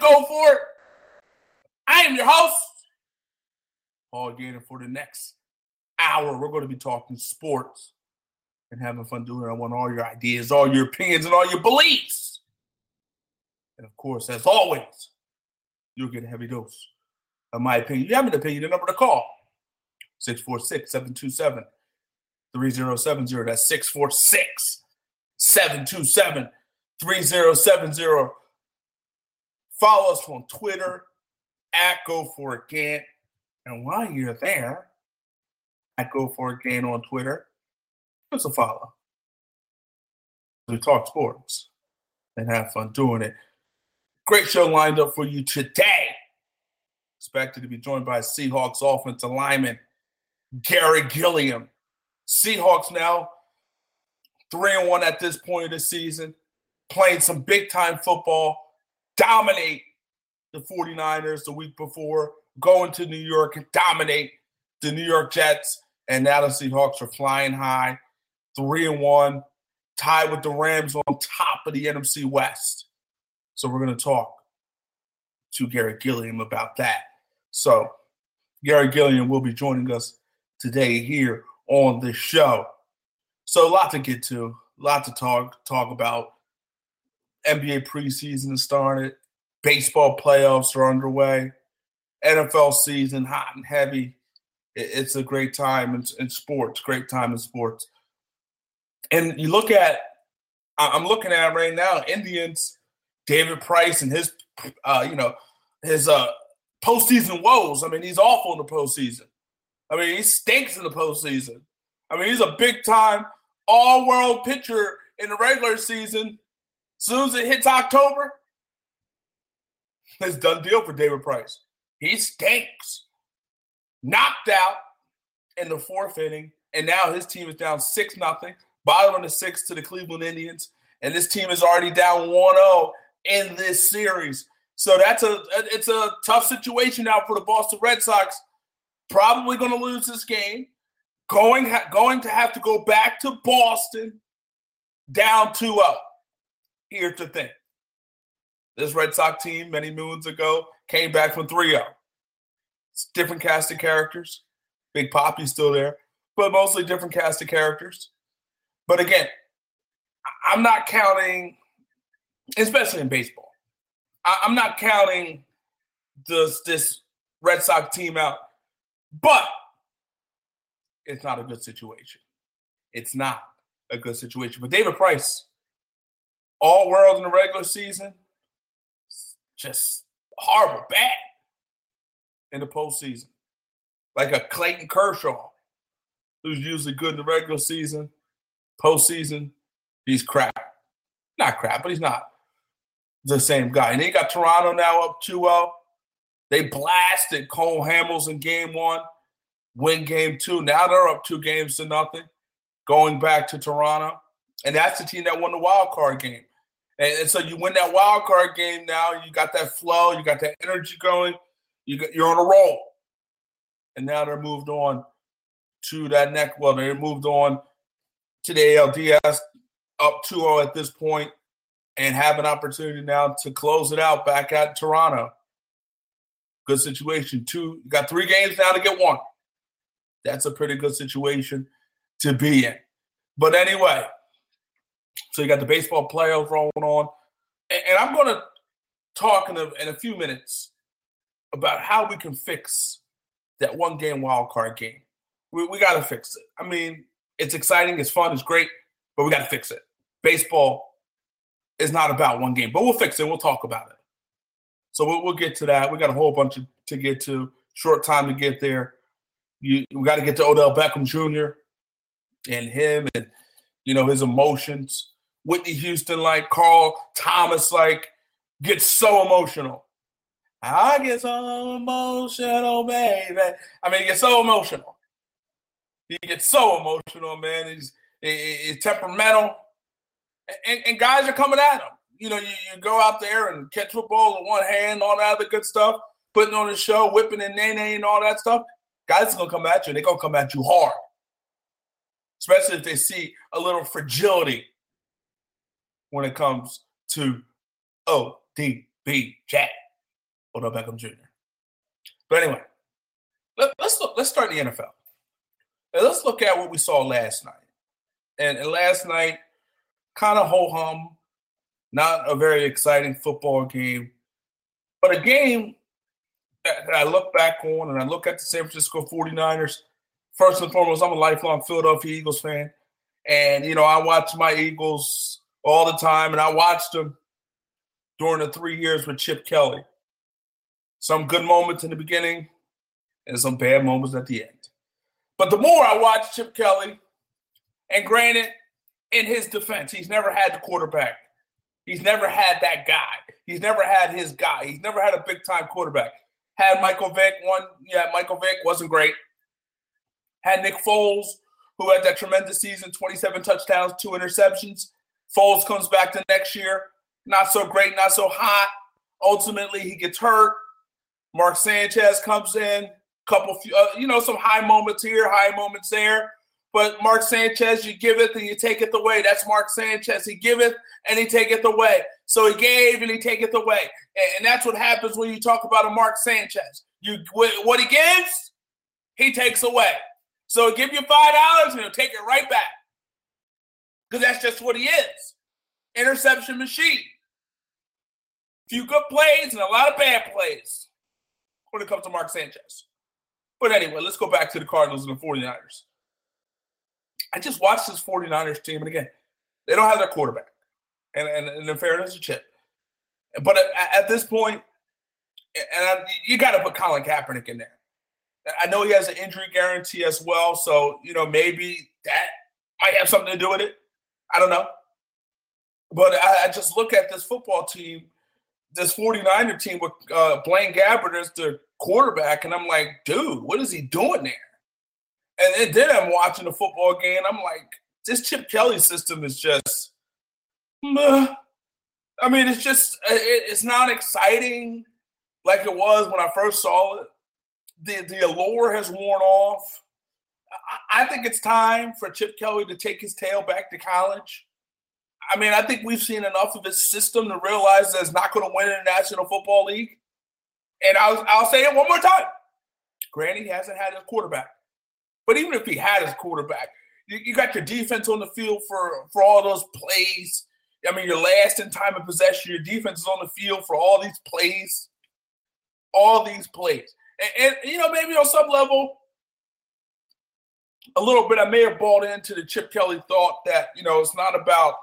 Go For It. I am your host, Paul Gainer. For the next hour, we're going to be talking sports and having fun doing it. I want all your ideas, all your opinions, and all your beliefs. And of course, as always, you'll get a heavy dose of my opinion. You have an opinion, the number to call 646 727 3070. That's 646 727 3070. Follow us on Twitter at Go For It. And while you're there, at Go For It on Twitter, give us a follow. We talk sports and have fun doing it. Great show lined up for you today. Expected to be joined by Seahawks offensive lineman Garry Gilliam. Seahawks now three and one at this point of the season, playing some big time football dominate the 49ers the week before, going to New York and dominate the New York Jets. And now the Seahawks are flying high, three and one, tied with the Rams on top of the NFC West. So we're going to talk to Garry Gilliam about that. So Garry Gilliam will be joining us today here on the show. So a lot to get to, a lot to talk talk about. NBA preseason started. Baseball playoffs are underway. NFL season hot and heavy. It's a great time in, in sports. Great time in sports. And you look at, I'm looking at right now, Indians, David Price and his, uh, you know, his uh, postseason woes. I mean, he's awful in the postseason. I mean, he stinks in the postseason. I mean, he's a big time all world pitcher in the regular season soon as it hits October, it's done deal for David Price. He stinks. Knocked out in the fourth inning, and now his team is down 6 nothing, bottom of the six to the Cleveland Indians. And this team is already down 1-0 in this series. So that's a it's a tough situation now for the Boston Red Sox. Probably going to lose this game. Going going to have to go back to Boston down 2-0 here's the thing. This Red Sox team many moons ago came back from 3 0. It's different cast of characters. Big Poppy's still there, but mostly different cast of characters. But again, I'm not counting, especially in baseball, I'm not counting this, this Red Sox team out, but it's not a good situation. It's not a good situation. But David Price, all world in the regular season, just horrible, bad in the postseason. Like a Clayton Kershaw, who's usually good in the regular season, postseason, he's crap. Not crap, but he's not the same guy. And they got Toronto now up 2 0. They blasted Cole Hamels in game one, win game two. Now they're up two games to nothing, going back to Toronto. And that's the team that won the wild card game. And, and, so you win that wild card game now. You got that flow, you got that energy going. You got, you're on a roll. And now they're moved on to that neck. Well, they moved on to the ALDS up 2-0 at this point and have an opportunity now to close it out back at Toronto. Good situation. Two, you got three games now to get one. That's a pretty good situation to be in. But anyway, so you got the baseball playoffs rolling on. And, and I'm going to talk in a, in a few minutes about how we can fix that one game wild card game. We, we got to fix it. I mean, it's exciting, it's fun, it's great, but we got to fix it. Baseball is not about one game, but we'll fix it. We'll talk about it. So we'll, we'll get to that. We got a whole bunch of, to get to. Short time to get there. You we got to get to Odell Beckham Jr. and him and you know his emotions. Whitney Houston like Carl Thomas like gets so emotional. I get so emotional, baby. I mean, he gets so emotional. He gets so emotional, man. He's, he's temperamental, and, and guys are coming at him you know, you, you go out there and catch football with one hand, all that other good stuff, putting on a show, whipping and nay and all that stuff. Guys are gonna come at you. They're gonna come at you hard, especially if they see a little fragility when it comes to ODB Jack, Odell Beckham Jr. But anyway, let, us look. Let's start the NFL. Let's look at what we saw last night. And, and last night, kind of ho hum not a very exciting football game, but a game that I look back on and I look at the San Francisco 49ers. First and foremost, I'm a lifelong Philadelphia Eagles fan. And, you know, I watch my Eagles all the time, and I watched them during the three years with Chip Kelly. Some good moments in the beginning and some bad moments at the end. But the more I watch Chip Kelly, and granted, in his defense, he's never had the quarterback He's never had that guy. He's never had his guy. He's never had a big time quarterback. Had Michael Vick one, yeah, Michael Vick wasn't great. Had Nick Foles, who had that tremendous season, 27 touchdowns, two interceptions. Foles comes back the next year, not so great, not so hot. Ultimately, he gets hurt. Mark Sanchez comes in, couple, uh, you know, some high moments here, high moments there. But Mark Sanchez, you give it and you take it away. That's Mark Sanchez. He giveth and he taketh away. So he gave and he taketh away. And that's what happens when you talk about a Mark Sanchez. You what he gives, he takes away. So give you five dollars and he'll take it right back. Because that's just what he is. Interception machine. Few good plays and a lot of bad plays when it comes to Mark Sanchez. But anyway, let's go back to the Cardinals and the 49ers. I just watched this 49ers team, and again, they don't have their quarterback. And, and, and in fairness to Chip. But at, at this point, and I, you got to put Colin Kaepernick in there. I know he has an injury guarantee as well, so you know maybe that might have something to do with it. I don't know. But I, I just look at this football team, this 49er team with uh, Blaine Gabbert as the quarterback, and I'm like, dude, what is he doing there? And, then I'm watching the football game. I'm like, this Chip Kelly system is just, meh. I mean, it's just, it, it's not exciting like it was when I first saw it. The, the allure has worn off. I, I think it's time for Chip Kelly to take his tail back to college. I mean, I think we've seen enough of his system to realize that it's not going to win in the National Football League. And I'll, I'll say it one more time. Granny hasn't had his quarterback. But even if he had his quarterback, you, you got your defense on the field for for all those plays. I mean, your last in time of possession, your defense is on the field for all these plays, all these plays. And, and, you know, maybe on some level, a little bit, I may have bought into the Chip Kelly thought that, you know, it's not about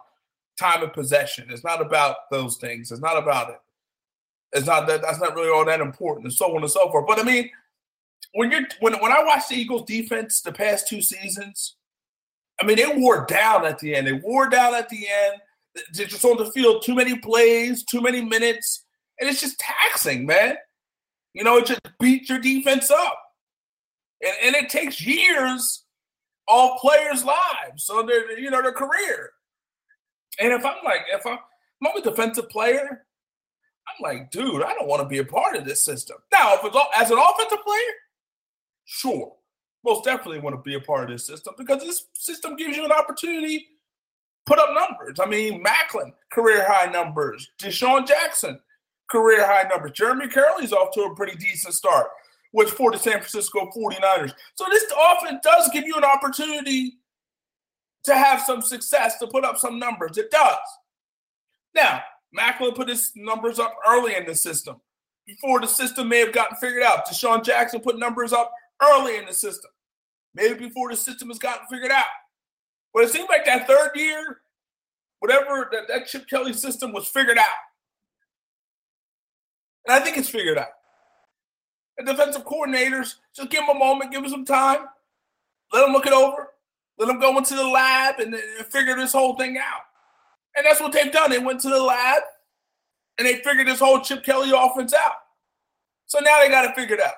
time of possession. It's not about those things. It's not about it. It's not that that's not really all that important and so on and so forth. But I mean, when you're when when I watched the Eagles defense the past two seasons, I mean, they wore down at the end. They wore down at the end. They're just on the field, too many plays, too many minutes, and it's just taxing, man. You know, it just beats your defense up, and, and it takes years of players' lives, so their you know their career. And if I'm like, if I'm, I'm a defensive player, I'm like, dude, I don't want to be a part of this system. Now, if it's as an offensive player, Sure. Most definitely want to be a part of this system because this system gives you an opportunity put up numbers. I mean, Maclin career high numbers. DeSean Jackson, career high numbers. Jeremy Kerley's off to a pretty decent start, which for the San Francisco 49ers. So this often does give you an opportunity to have some success, to put up some numbers. It does. Now, Maclin put his numbers up early in the system before the system may have gotten figured out. DeSean Jackson put numbers up early in the system, maybe before the system has gotten figured out. But it seemed like that third year, whatever that, that Chip Kelly system was figured out. And I think it's figured out. And defensive coordinators, just give them a moment, give them some time, let them look it over, let them go into the lab and, and figure this whole thing out. And that's what they've done. They went to the lab and they figured this whole Chip Kelly offense out. So now they got it out.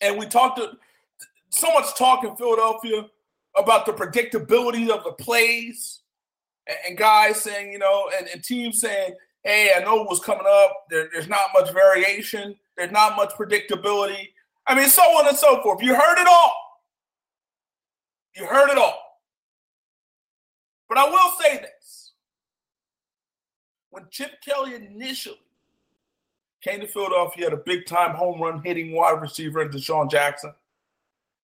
And we talked to so much talk in Philadelphia about the predictability of the plays and, and guys saying, you know, and, and, teams saying, hey, I know what's coming up. There, there's not much variation. There's not much predictability. I mean, so on and so forth. You heard it all. You heard it all. But I will say this. When Chip Kelly initially came to Philadelphia, he had a big time home run hitting wide receiver in DeSean Jackson.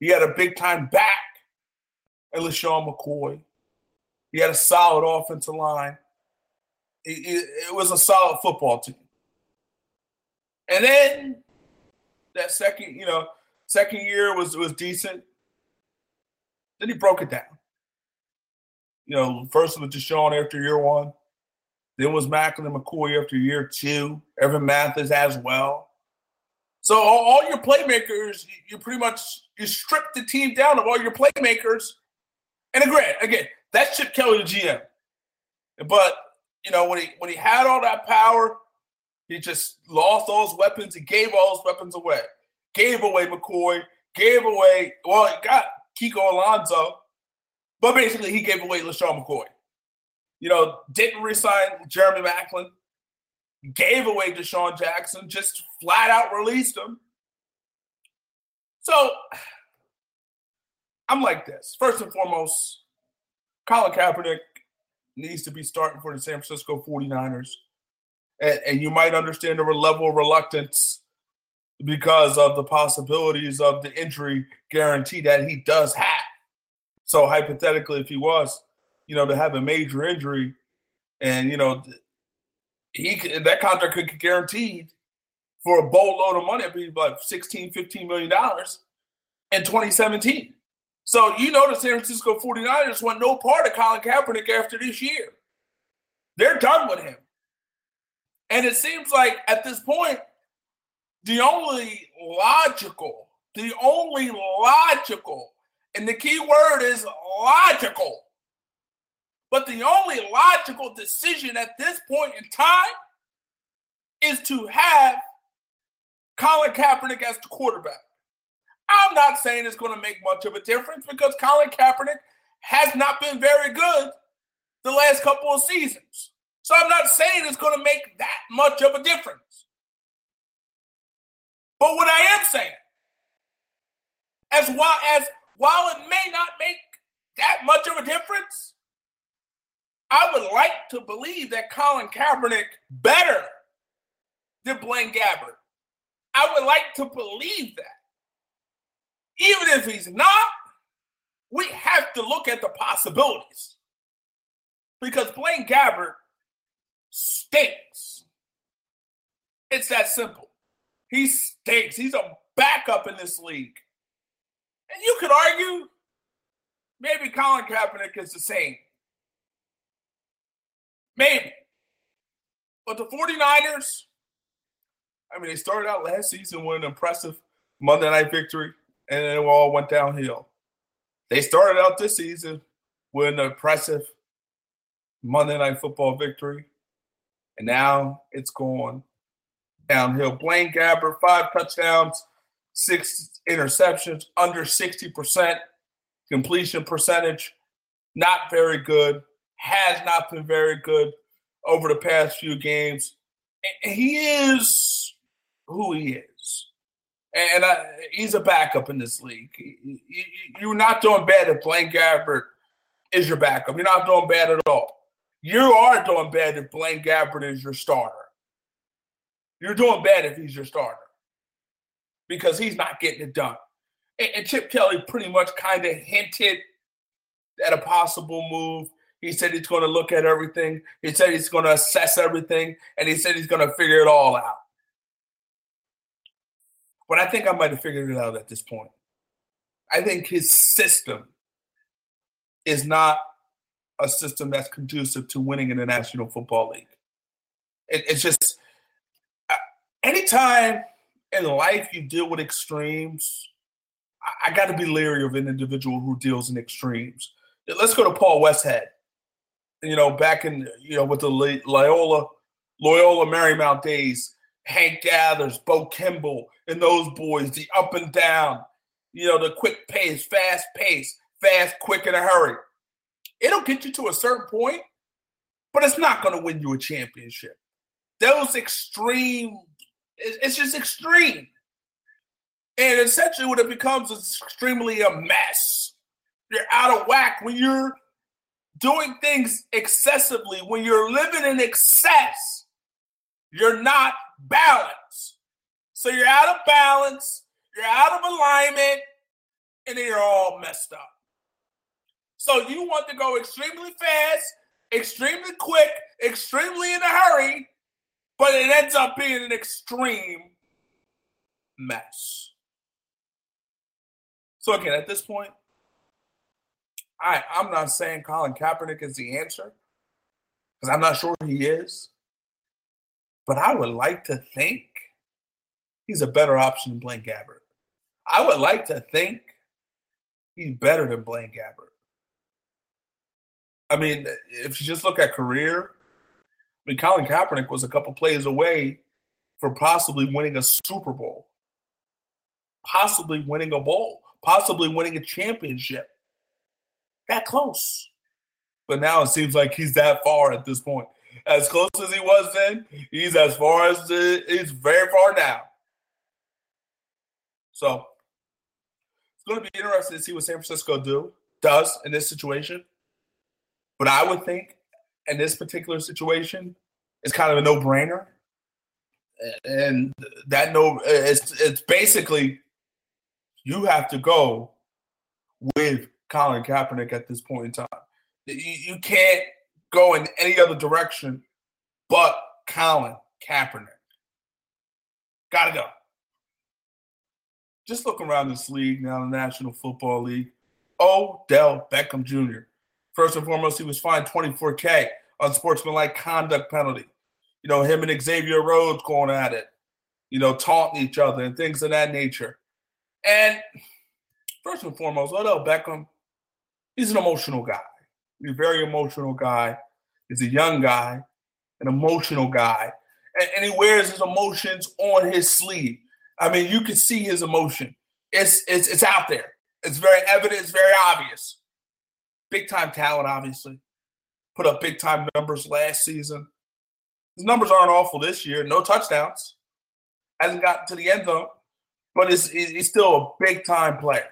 He had a big time back in LeSean McCoy. He had a solid offensive line. It, it, was a solid football team. And then that second, you know, second year was was decent. Then he broke it down. You know, first was DeSean after year one. Then was Maclin McCoy after year two. Evan Mathis as well. So all, all your playmakers, you pretty much you strip the team down of all your playmakers. And again, again, that's Chip Kelly, the GM. But you know when he when he had all that power, he just lost all those weapons. He gave all those weapons away. Gave away McCoy. Gave away. Well, he got Kiko Alonso, but basically he gave away LeSean McCoy. You know, didn't resign Jeremy Maclin. Gave away DeSean Jackson. Just flat out released him. So I'm like this. First and foremost, Colin Kaepernick needs to be starting for the San Francisco 49ers. And, and you might understand the level of reluctance because of the possibilities of the injury guarantee that he does have. So hypothetically, if he was, you know, to have a major injury, and you know, he that contract could get guaranteed for a boatload of money, it'd be like 16, 15 million dollars in 2017. So you know the San Francisco 49ers want no part of Colin Kaepernick after this year. They're done with him. And it seems like at this point, the only logical, the only logical, and the key word is logical, but the only logical decision at this point in time is to have Colin Kaepernick as the quarterback. I'm not saying it's going to make much of a difference because Colin Kaepernick has not been very good the last couple of seasons. So I'm not saying it's going to make that much of a difference. But what I am saying, as well as while it may not make that much of a difference, I would like to believe that Colin Kaepernick better than Blaine Gabbert. I would like to believe that. Even if he's not, we have to look at the possibilities. Because Blaine Gabbert stinks. It's that simple. He stinks. He's a backup in this league. And you could argue maybe Colin Kaepernick is the same. Maybe. But the 49ers, I mean, they started out last season with an impressive Monday night victory and it all went downhill. They started out this season with an impressive Monday Night Football victory, and now it's gone downhill. Blaine Gabbert, five touchdowns, six interceptions, under 60% completion percentage. Not very good. Has not been very good over the past few games. He is who he is and uh, he's a backup in this league. You're not doing bad if Blaine Gabbert is your backup. You're not doing bad at all. You are doing bad if Blaine Gabbert is your starter. You're doing bad if he's your starter because he's not getting it done. And, Chip Kelly pretty much kind of hinted at a possible move. He said he's going to look at everything. He said he's going to assess everything, and he said he's going to figure it all out. But I think I might have figured it out at this point. I think his system is not a system that's conducive to winning in the National Football League. It, it's just anytime in life you deal with extremes, I, I got to be leery of an individual who deals in extremes. Let's go to Paul Westhead. You know, back in you know with the Loyola Loyola Marymount days, Hank Gathers, Bo Kimble, and those boys, the up and down, you know, the quick pace, fast pace, fast, quick in a hurry. It'll get you to a certain point, but it's not going to win you a championship. Those extreme, it's just extreme. And essentially, what it becomes is extremely a mess. You're out of whack when you're doing things excessively, when you're living in excess, you're not balanced. So you're out of balance, you're out of alignment, and then you're all messed up. So you want to go extremely fast, extremely quick, extremely in a hurry, but it ends up being an extreme mess. So again, at this point, I I'm not saying Colin Kaepernick is the answer because I'm not sure he is, but I would like to think he's a better option than Blaine Gabbert. I would like to think he's better than Blaine Gabbert. I mean, if you just look at career, I mean, Colin Kaepernick was a couple plays away from possibly winning a Super Bowl, possibly winning a bowl, possibly winning a championship. That close. But now it seems like he's that far at this point. As close as he was then, he's as far as the, he's very far now. So it's going to be interesting to see what San Francisco do does in this situation. But I would think in this particular situation, it's kind of a no-brainer. And that no, it's it's basically you have to go with Colin Kaepernick at this point in time. You, you can't go in any other direction but Colin Kaepernick. Gotta go. Just look around this league now, the National Football League. Odell Beckham Jr. First and foremost, he was fined 24K on sportsmanlike conduct penalty. You know, him and Xavier Rhodes going at it, you know, taunting each other and things of that nature. And first and foremost, Odell Beckham, he's an emotional guy. He's a very emotional guy. He's a young guy, an emotional guy. And, and he wears his emotions on his sleeve. I mean, you can see his emotion. It's it's it's out there. It's very evident, it's very obvious big time talent, obviously. Put up big time numbers last season. His numbers aren't awful this year. No touchdowns. Hasn't gotten to the end zone, but he's, he's still a big time player.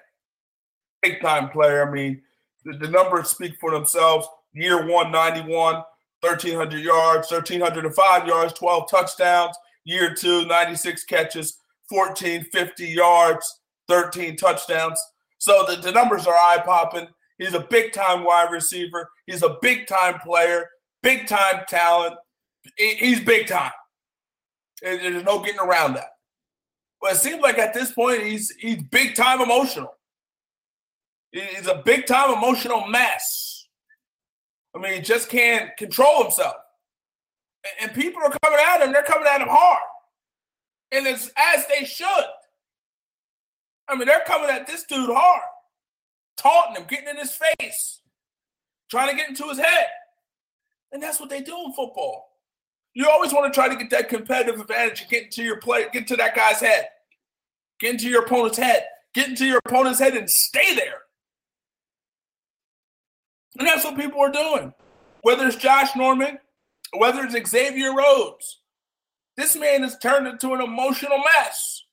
Big time player. I mean, the, the numbers speak for themselves. Year one, 91, 1,300 yards, 1,305 yards, 12 touchdowns. Year two, 96 catches, 1,450 yards, 13 touchdowns. So the, the numbers are eye popping. He's a big time wide receiver. He's a big time player, big time talent. He's big time. There's no getting around that. But it seems like at this point he's he's big time emotional. He's a big time emotional mess. I mean, he just can't control himself. And people are coming at him, they're coming at him hard. And it's as they should. I mean, they're coming at this dude hard taunting him, getting in his face, trying to get into his head. And that's what they do in football. You always want to try to get that competitive advantage and get into your play, get to that guy's head, get into your opponent's head, get into your opponent's head and stay there. And that's what people are doing. Whether it's Josh Norman, whether it's Xavier Rhodes, this man has turned into an emotional mess.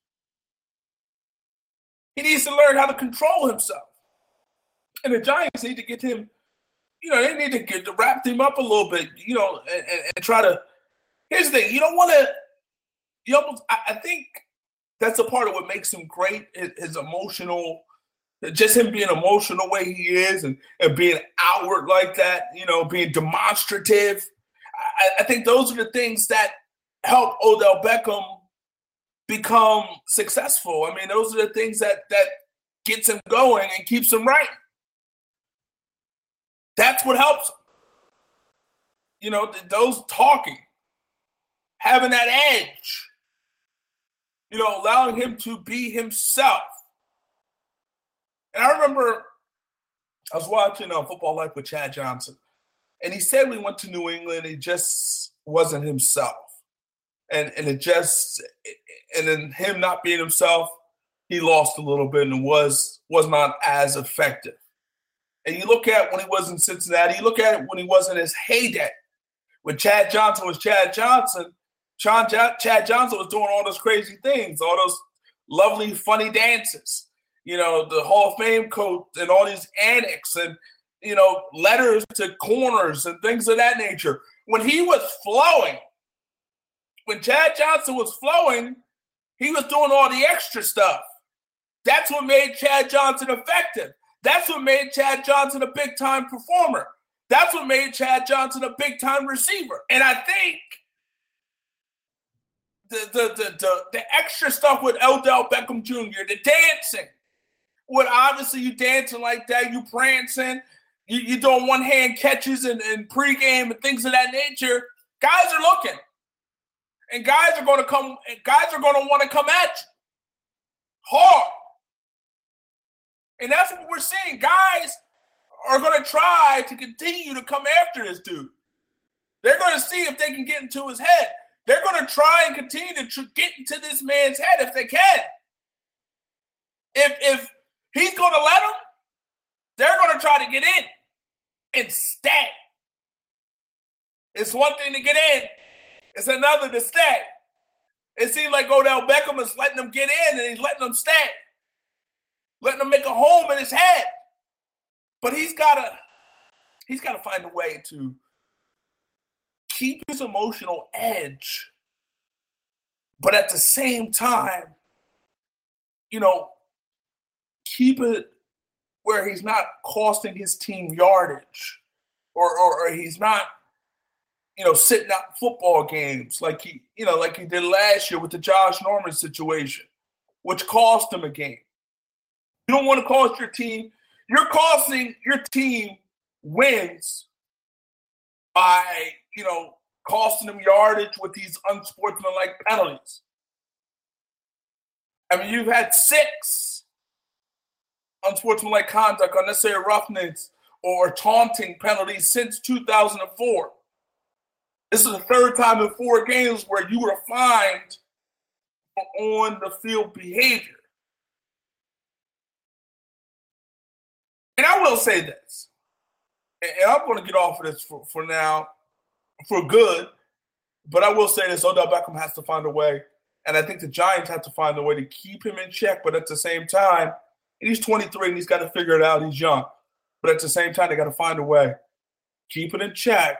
He needs to learn how to control himself. And the Giants need to get him, you know, they need to get to wrap him up a little bit, you know, and, and, and try to. Here's the thing: you don't want to. You almost, I, I, think that's a part of what makes him great. His, his, emotional, just him being emotional way he is, and, and being outward like that. You know, being demonstrative. I, I think those are the things that help Odell Beckham become successful. I mean, those are the things that that gets him going and keeps him right. That's what helps. you know, those talking, having that edge, you know, allowing him to be himself. And I remember I was watching uh, Football Life with Chad Johnson, and he said we went to New England, he just wasn't himself. And and it just and then him not being himself, he lost a little bit and was was not as effective. And you look at when he was in Cincinnati, you look at it when he was in his heyday. When Chad Johnson was Chad Johnson, Chad Johnson was doing all those crazy things, all those lovely, funny dances. You know, the Hall of Fame coat and all these annex and you know letters to corners and things of that nature. When he was flowing, when Chad Johnson was flowing, he was doing all the extra stuff. That's what made Chad Johnson effective. That's what made Chad Johnson a big time performer. That's what made Chad Johnson a big time receiver. And I think the, the, the, the, the extra stuff with Odell Beckham Jr., the dancing, with obviously you dancing like that, you prancing, you, you doing one hand catches and, and pregame and things of that nature. Guys are looking. And guys are going to come, And guys are going to want to come at you hard. And that's what we're seeing. Guys are going to try to continue to come after this dude. They're going to see if they can get into his head. They're going to try and continue to tr- get into this man's head if they can. If if he's going to let them, they're going to try to get in and stay. It's one thing to get in, it's another to stay. It seems like Odell Beckham is letting them get in and he's letting them stay letting them make a home in his head. But he's gotta he's gotta find a way to keep his emotional edge, but at the same time, you know, keep it where he's not costing his team yardage or, or, or he's not you know, sitting out football games like he, you know, like he did last year with the Josh Norman situation, which cost him a game. You don't want to cost your team. You're costing your team wins by, you know, costing them yardage with these unsportsmanlike penalties. I mean, you've had six unsportsmanlike conduct, unnecessary roughness, or taunting penalties since 2004. This is the third time in four games where you were fined for on the field behavior. And I will say this, and I'm going to get off of this for, for now, for good. But I will say this: Odell Beckham has to find a way, and I think the Giants have to find a way to keep him in check. But at the same time, he's 23 and he's got to figure it out. He's young, but at the same time, they got to find a way, keep it in check,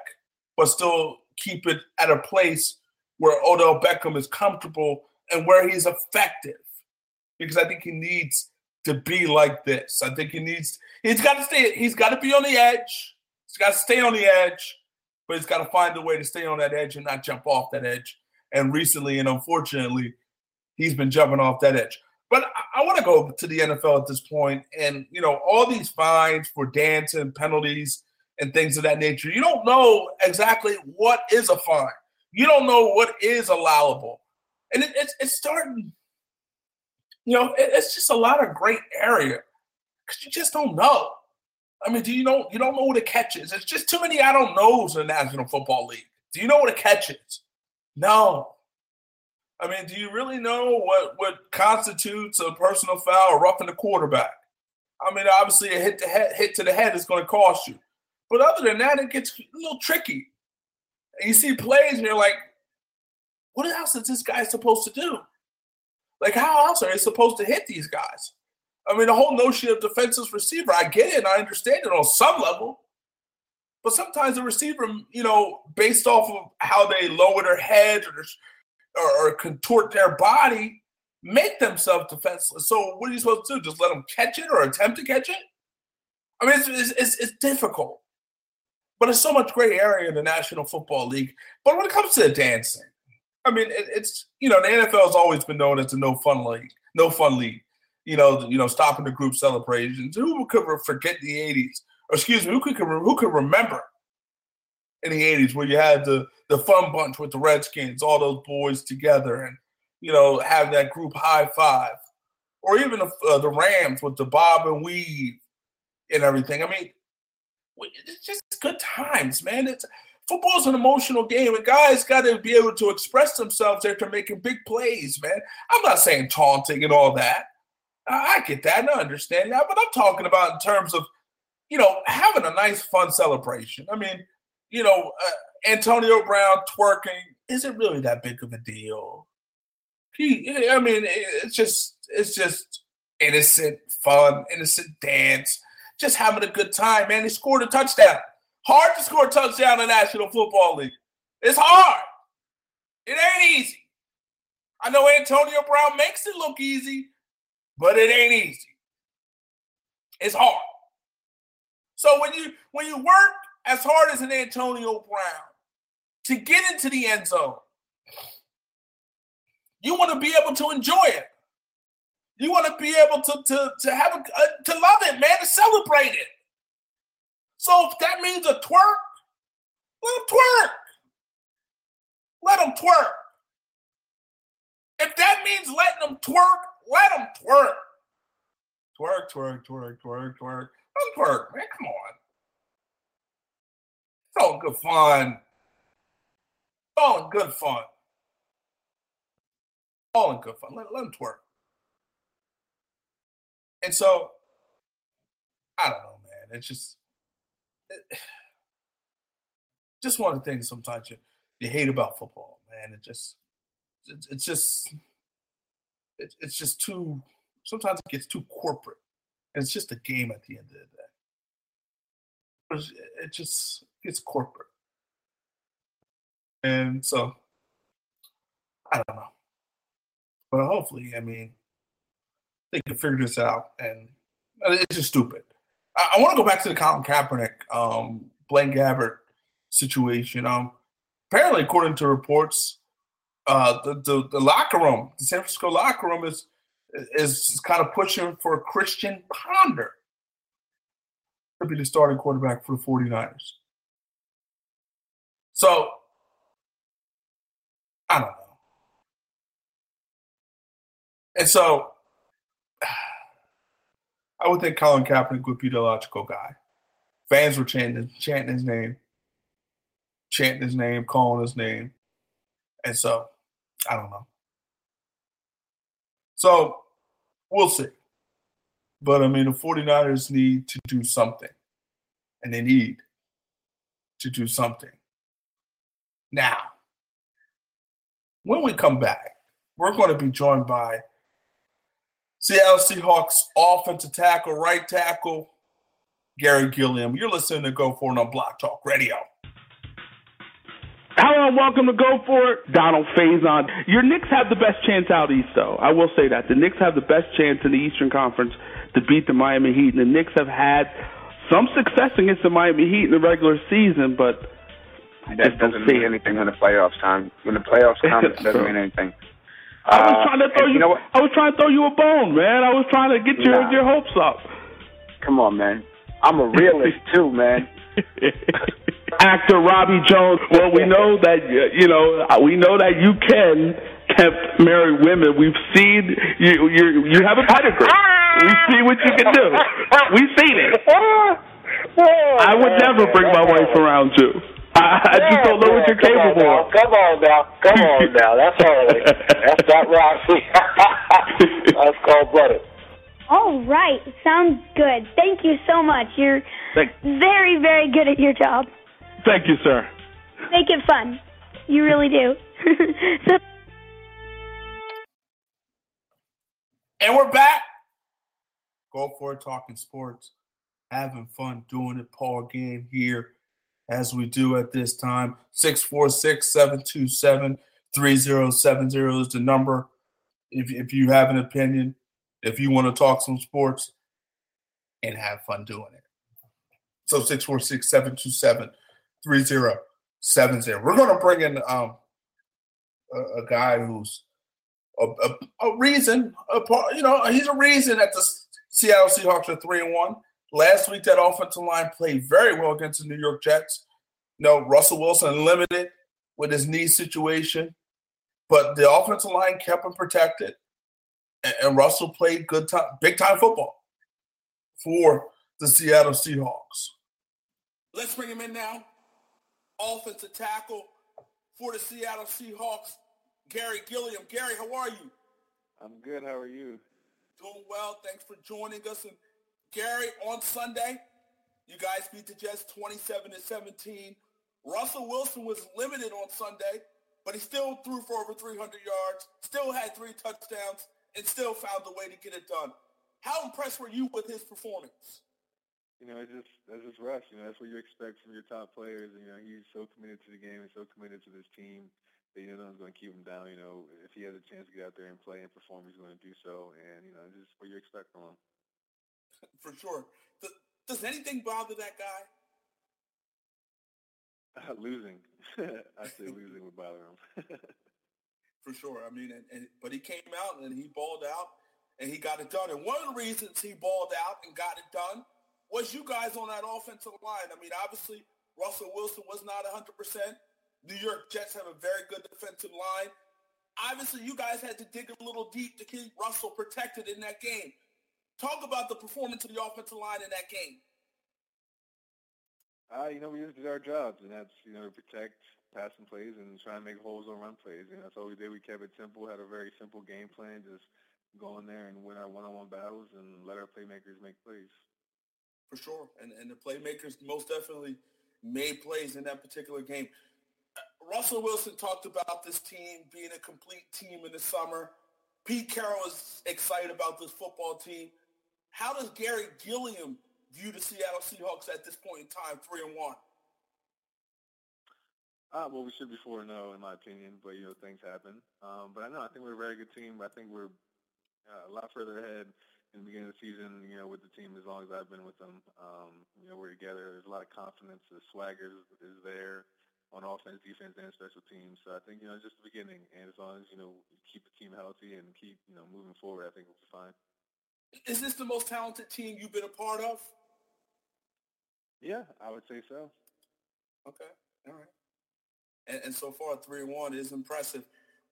but still keep it at a place where Odell Beckham is comfortable and where he's effective. Because I think he needs to be like this. I think he needs he's got to stay he's got to be on the edge. He's got to stay on the edge, but he's got to find a way to stay on that edge and not jump off that edge. And recently and unfortunately, he's been jumping off that edge. But I, I want to go to the NFL at this point, and you know all these fines for dancing, penalties, and things of that nature. You don't know exactly what is a fine. You don't know what is allowable, and it, it's it's starting you know, it, it's just a lot of great area because you just don't know. I mean, do you know you don't know what a catch is? It's just too many I don't knows in the National Football League. Do you know what a catch is? No. I mean, do you really know what what constitutes a personal foul or roughing the quarterback? I mean, obviously a hit to head hit to the head is going to cost you. But other than that, it gets a little tricky. And you see plays and you're like, what else is this guy supposed to do? Like, how else are they supposed to hit these guys? I mean, the whole notion of defensive receiver, I get it and I understand it on some level. But sometimes the receiver, you know, based off of how they lower their head or, or, or contort their body, make themselves defenseless. So what are you supposed to do? Just let them catch it or attempt to catch it? I mean, it's, it's, it's, it's difficult. But it's so much gray area in the National Football League. But when it comes to dancing, I mean, it, it's you know the NFL has always been known as a no fun league, no fun league. You know, you know, stopping the group celebrations. Who could forget the '80s? Or excuse me, who could who could remember in the 80s where you had the, the fun bunch with the Redskins, all those boys together and, you know, have that group high five. Or even the, uh, the Rams with the bob and weave and everything. I mean, it's just good times, man. It's football's an emotional game, and guys got to be able to express themselves after making big plays, man. I'm not saying taunting and all that. I get that and I understand that, but I'm talking about in terms of, you know, having a nice, fun celebration. I mean, you know, uh, Antonio Brown twerking isn't really that big of a deal. He, I mean, it's just, it's just innocent, fun, innocent dance, just having a good time. Man, he scored a touchdown. Hard to score a touchdown in the National Football League. It's hard. It ain't easy. I know Antonio Brown makes it look easy, but it ain't easy. It's hard. So when you when you work as hard as an Antonio Brown to get into the end zone, you want to be able to enjoy it. You want to be able to to to have a, uh, to love it, man, to celebrate it. So if that means a twerk, let him twerk. Let him twerk. If that means letting them twerk, let them twerk. Twerk, twerk, twerk, twerk, twerk. Let them twerk, man. Come on. All good fun. All in good fun. All in good fun. Let, let twerk. And so, I don't know, man. It's just, it, just one of the things sometimes you, you hate about football, man. It just, it, it's just, it, it's just too. Sometimes it gets too corporate, and it's just a game at the end of the day. It just gets corporate, and so I don't know. But hopefully, I mean, they can figure this out, and it's just stupid. I, I want to go back to the Colin Kaepernick, um, Blaine Gabbert situation. Um, apparently, according to reports, uh, the, the, the locker room, the San Francisco locker room is is kind of pushing for Christian Ponder to be the starting quarterback for the 49ers. So I don't know. And so I would think Colin Kaepernick would be the logical guy. Fans were chanting, chanting his name, chanting his name, calling his name. And so I don't know. So we'll see. But I mean, the 49ers need to do something, and they need to do something. Now, when we come back, we're going to be joined by Seattle Seahawks offensive tackle, right tackle, Garry Gilliam. You're listening to Go For It on Blog Talk Radio. Hello and welcome to Go For It, Donald Faison. Your Knicks have the best chance out east, though. I will say that. The Knicks have the best chance in the Eastern Conference to beat the Miami Heat. And the Knicks have had some success against the Miami Heat in the regular season, but that doesn't mean anything when the playoffs time. When the playoffs come, it doesn't mean anything. I was trying to throw you. you know what? I was trying to throw you a bone, man. I was trying to get your Nah. your hopes up. Come on, man. I'm a realist too, man. Actor Robbie Jones. Well, we know that uh, you know uh, we know that you can tempt married women. We've seen you. You you have a pedigree. We see what you can do. We've seen it. I would never bring my wife around you. I, I just don't know what you're capable of. Come on now. Come on now. That's early. That's not Roxy. That's cold blooded. All right, sounds good. Thank you so much. You're Thank, very, very good at your job. thank you, sir. Make it fun. You really do. so, And we're back. Go for it, talking sports, having fun doing it. Paul Gant here, as we do at this time. 646 727 3070 is the number. If, if you have an opinion, if you want to talk some sports and have fun doing it. So 646 727 3070. We're going to bring in um, a, a guy who's a, a, a reason, a you know, he's a reason that the Seattle Seahawks are three and one. Last week, that offensive line played very well against the New York Jets. No, Russell Wilson limited with his knee situation, but the offensive line kept him protected, and, and Russell played good time, big time football for the Seattle Seahawks. Let's bring him in now. Offensive tackle for the Seattle Seahawks, Garry Gilliam. Garry, how are you? I'm good. How are you? Doing well. Thanks for joining us. And Garry, on Sunday, you guys beat the Jets 27 to 17. Russell Wilson was limited on Sunday, but he still threw for over 300 yards, still had three touchdowns, and still found a way to get it done. How impressed were you with his performance? You know, it's just that's just Russ. You know, that's what you expect from your top players. You know, he's so committed to the game and so committed to this team that you know no one's going to keep him down. You know, if he has a chance to get out there and play and perform, he's going to do so. And you know, just what you expect from him. For sure. Does, does anything bother that guy? Uh, losing, I say losing would bother him. For sure. I mean, and, and but he came out and he balled out and he got it done. And one of the reasons he balled out and got it done was you guys on that offensive line. I mean, obviously, Russell Wilson was not 100%. New York Jets have a very good defensive line. Obviously, you guys had to dig a little deep to keep Russell protected in that game. Talk about the performance of the offensive line in that game. Uh, you know, we just did our jobs, and that's, you know, to protect passing plays and try and make holes on run plays. And that's all we did. We kept it simple, had a very simple game plan, just go in there and win our one-on-one battles and let our playmakers make plays for sure. And and the playmakers most definitely made plays in that particular game. Russell Wilson talked about this team being a complete team in the summer. Pete Carroll is excited about this football team. How does Garry Gilliam view the Seattle Seahawks at this point in time, three and one? Uh, well, we should be four and zero, in my opinion, but you know things happen. Um, but I know I think we're a very good team. I think we're uh, a lot further ahead in the beginning of the season, you know, with the team as long as I've been with them. Um, you know, we're together. There's a lot of confidence. The swagger is, is there on offense, defense, and special teams. So I think, you know, just the beginning. And as long as, you know, keep the team healthy and keep, you know, moving forward, I think we'll be fine. Is this the most talented team you've been a part of? Yeah, I would say so. Okay. All right. And, and so far, 3-1 is impressive.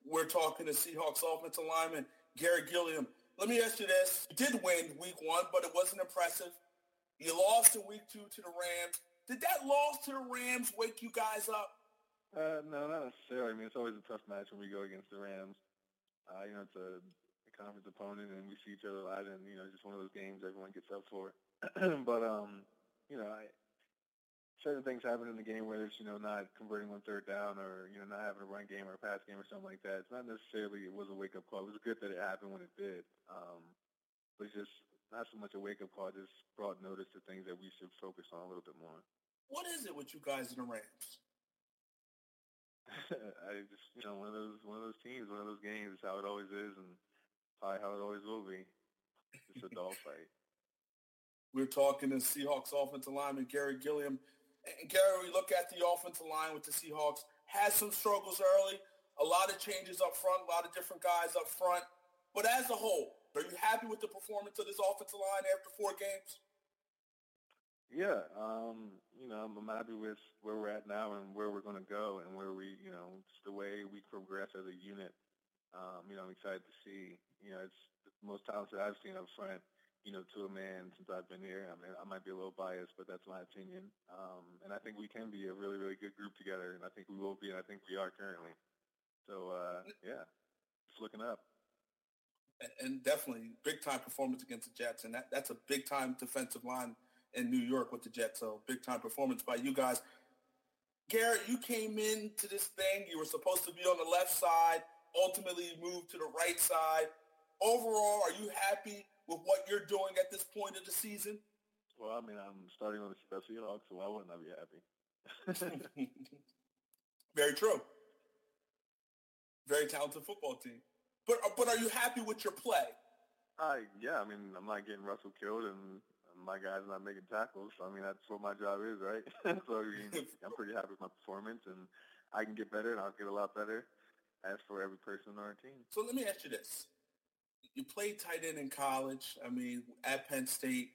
We're talking to Seahawks offensive lineman Garry Gilliam. Let me ask you this. You did win week one, but it wasn't impressive. You lost in week two to the Rams. Did that loss to the Rams wake you guys up? Uh, no, not necessarily. I mean, it's always a tough match when we go against the Rams. Uh, you know, it's a, a conference opponent, and we see each other a lot, and, you know, it's just one of those games everyone gets up for. but, um, you know, I, certain things happen in the game, whether it's, you know, not converting on third down or, you know, not having a run game or a pass game or something like that. It's not necessarily, it was a wake-up call. It was good that it happened when it did. Um, but it's just not so much a wake-up call, just brought notice to things that we should focus on a little bit more. What is it with you guys in the Rams? I just, you know, one of those, one of those teams, one of those games. It's how it always is, and probably how it always will be. It's a dog fight. We're talking to Seahawks offensive lineman Garry Gilliam. And Garry, we look at the offensive line with the Seahawks, had some struggles early, a lot of changes up front, a lot of different guys up front. But as a whole, are you happy with the performance of this offensive line after four games? Yeah, um, you know, I'm happy with where we're at now and where we're going to go and where we, you know, just the way we progress as a unit. Um, you know, I'm excited to see. You know, it's the most talented I've seen up front you know, to a man since I've been here. I mean, I might be a little biased, but that's my opinion. Um, and I think we can be a really, really good group together, and I think we will be, and I think we are currently. So, uh, yeah, it's looking up. And definitely big time performance against the Jets, and that, that's a big time defensive line in New York with the Jets. So big time performance by you guys. Garrett, you came into this thing. You were supposed to be on the left side. Ultimately, move to the right side. Overall, are you happy with what you're doing at this point of the season? Well, I mean, I'm starting on the special Seahawks, so why wouldn't I be happy? Very true. Very talented football team. But uh, but are you happy with your play? I yeah, I mean, I'm not getting Russell killed, and my guys not making tackles. So, I mean, that's what my job is, right? so I mean, I'm pretty happy with my performance, and I can get better, and I'll get a lot better. As for every person on our team. So let me ask you this: you played tight end in college. I mean, at Penn State.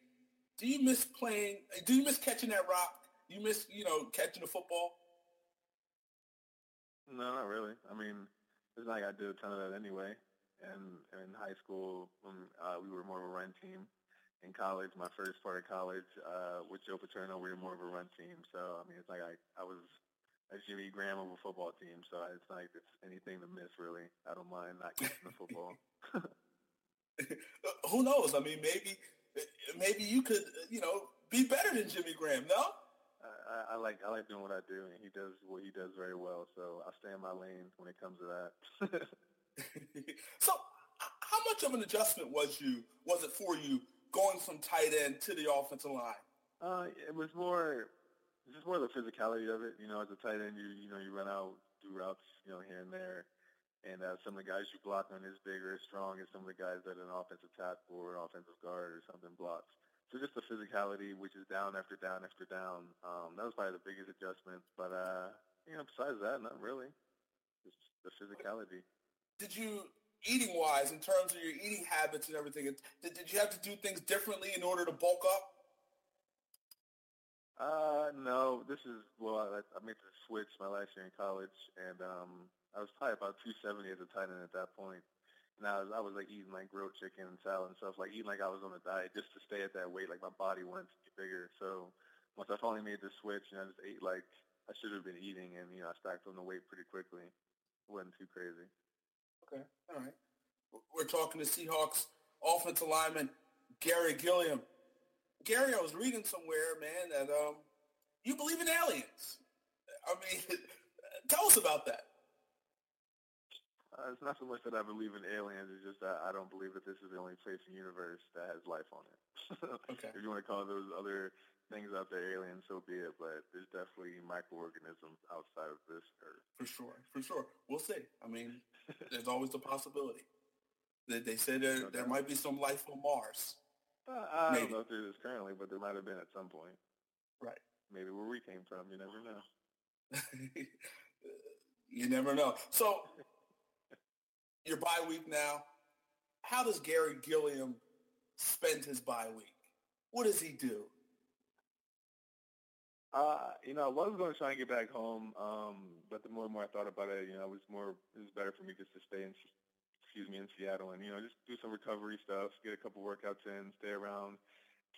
Do you miss playing? Do you miss catching that rock? You miss, you know, catching the football? No, not really. I mean, it's like I did a ton of that anyway. And in high school, when, uh, we were more of a run team. In college, my first part of college, uh, with Joe Paterno, we were more of a run team. So I mean, it's like I, I was a Jimmy Graham of a football team. So it's like it's anything to miss really. I don't mind not catching the football. Who knows? I mean, maybe maybe you could, you know, be better than Jimmy Graham. No. I, I like I like doing what I do, and he does what he does very well. So I stay in my lane when it comes to that. so, how much of an adjustment was you was it for you going from tight end to the offensive line? Uh, it was more just more the physicality of it. You know, as a tight end, you you know you run out, do routes, you know, here and there, and uh, some of the guys you block on is bigger, as strong as some of the guys that an offensive tackle or an offensive guard or something blocks. So just the physicality, which is down after down after down. Um, that was probably the biggest adjustment. But uh, you know, besides that, not really. Just the physicality. Did you eating wise, in terms of your eating habits and everything, did, did you have to do things differently in order to bulk up? Uh, no. This is well, I, I made the switch my last year in college, and um, I was probably about 270 as a tight end at that point. And I was, I was like eating like grilled chicken and salad and stuff, like eating like I was on a diet just to stay at that weight. Like my body wanted to get bigger. So once I finally made the switch, and I just ate like I should have been eating, and you know, I stacked on the weight pretty quickly. It wasn't too crazy. Okay, all right. We're talking to Seahawks offensive lineman Garry Gilliam. Garry, I was reading somewhere, man, that um, you believe in aliens. I mean, tell us about that. Uh, it's not so much that I believe in aliens. It's just that I don't believe that this is the only place in the universe that has life on it. okay. If you want to call those other things out there aliens, so be it. But there's definitely microorganisms outside of this earth. For sure. For sure. We'll see. I mean, there's always the possibility. They, they say there, no there might be some life on Mars. Uh, I Maybe. don't know if there is currently, but there might have been at some point. Right. Maybe where we came from. You never know. you never know. So your bye week now. How does Garry Gilliam spend his bye week? What does he do? Uh, you know, I was going to try and get back home, um, but the more and more I thought about it, you know, it was more, it was better for me just to stay in, excuse me, in Seattle and, you know, just do some recovery stuff, get a couple workouts in, stay around,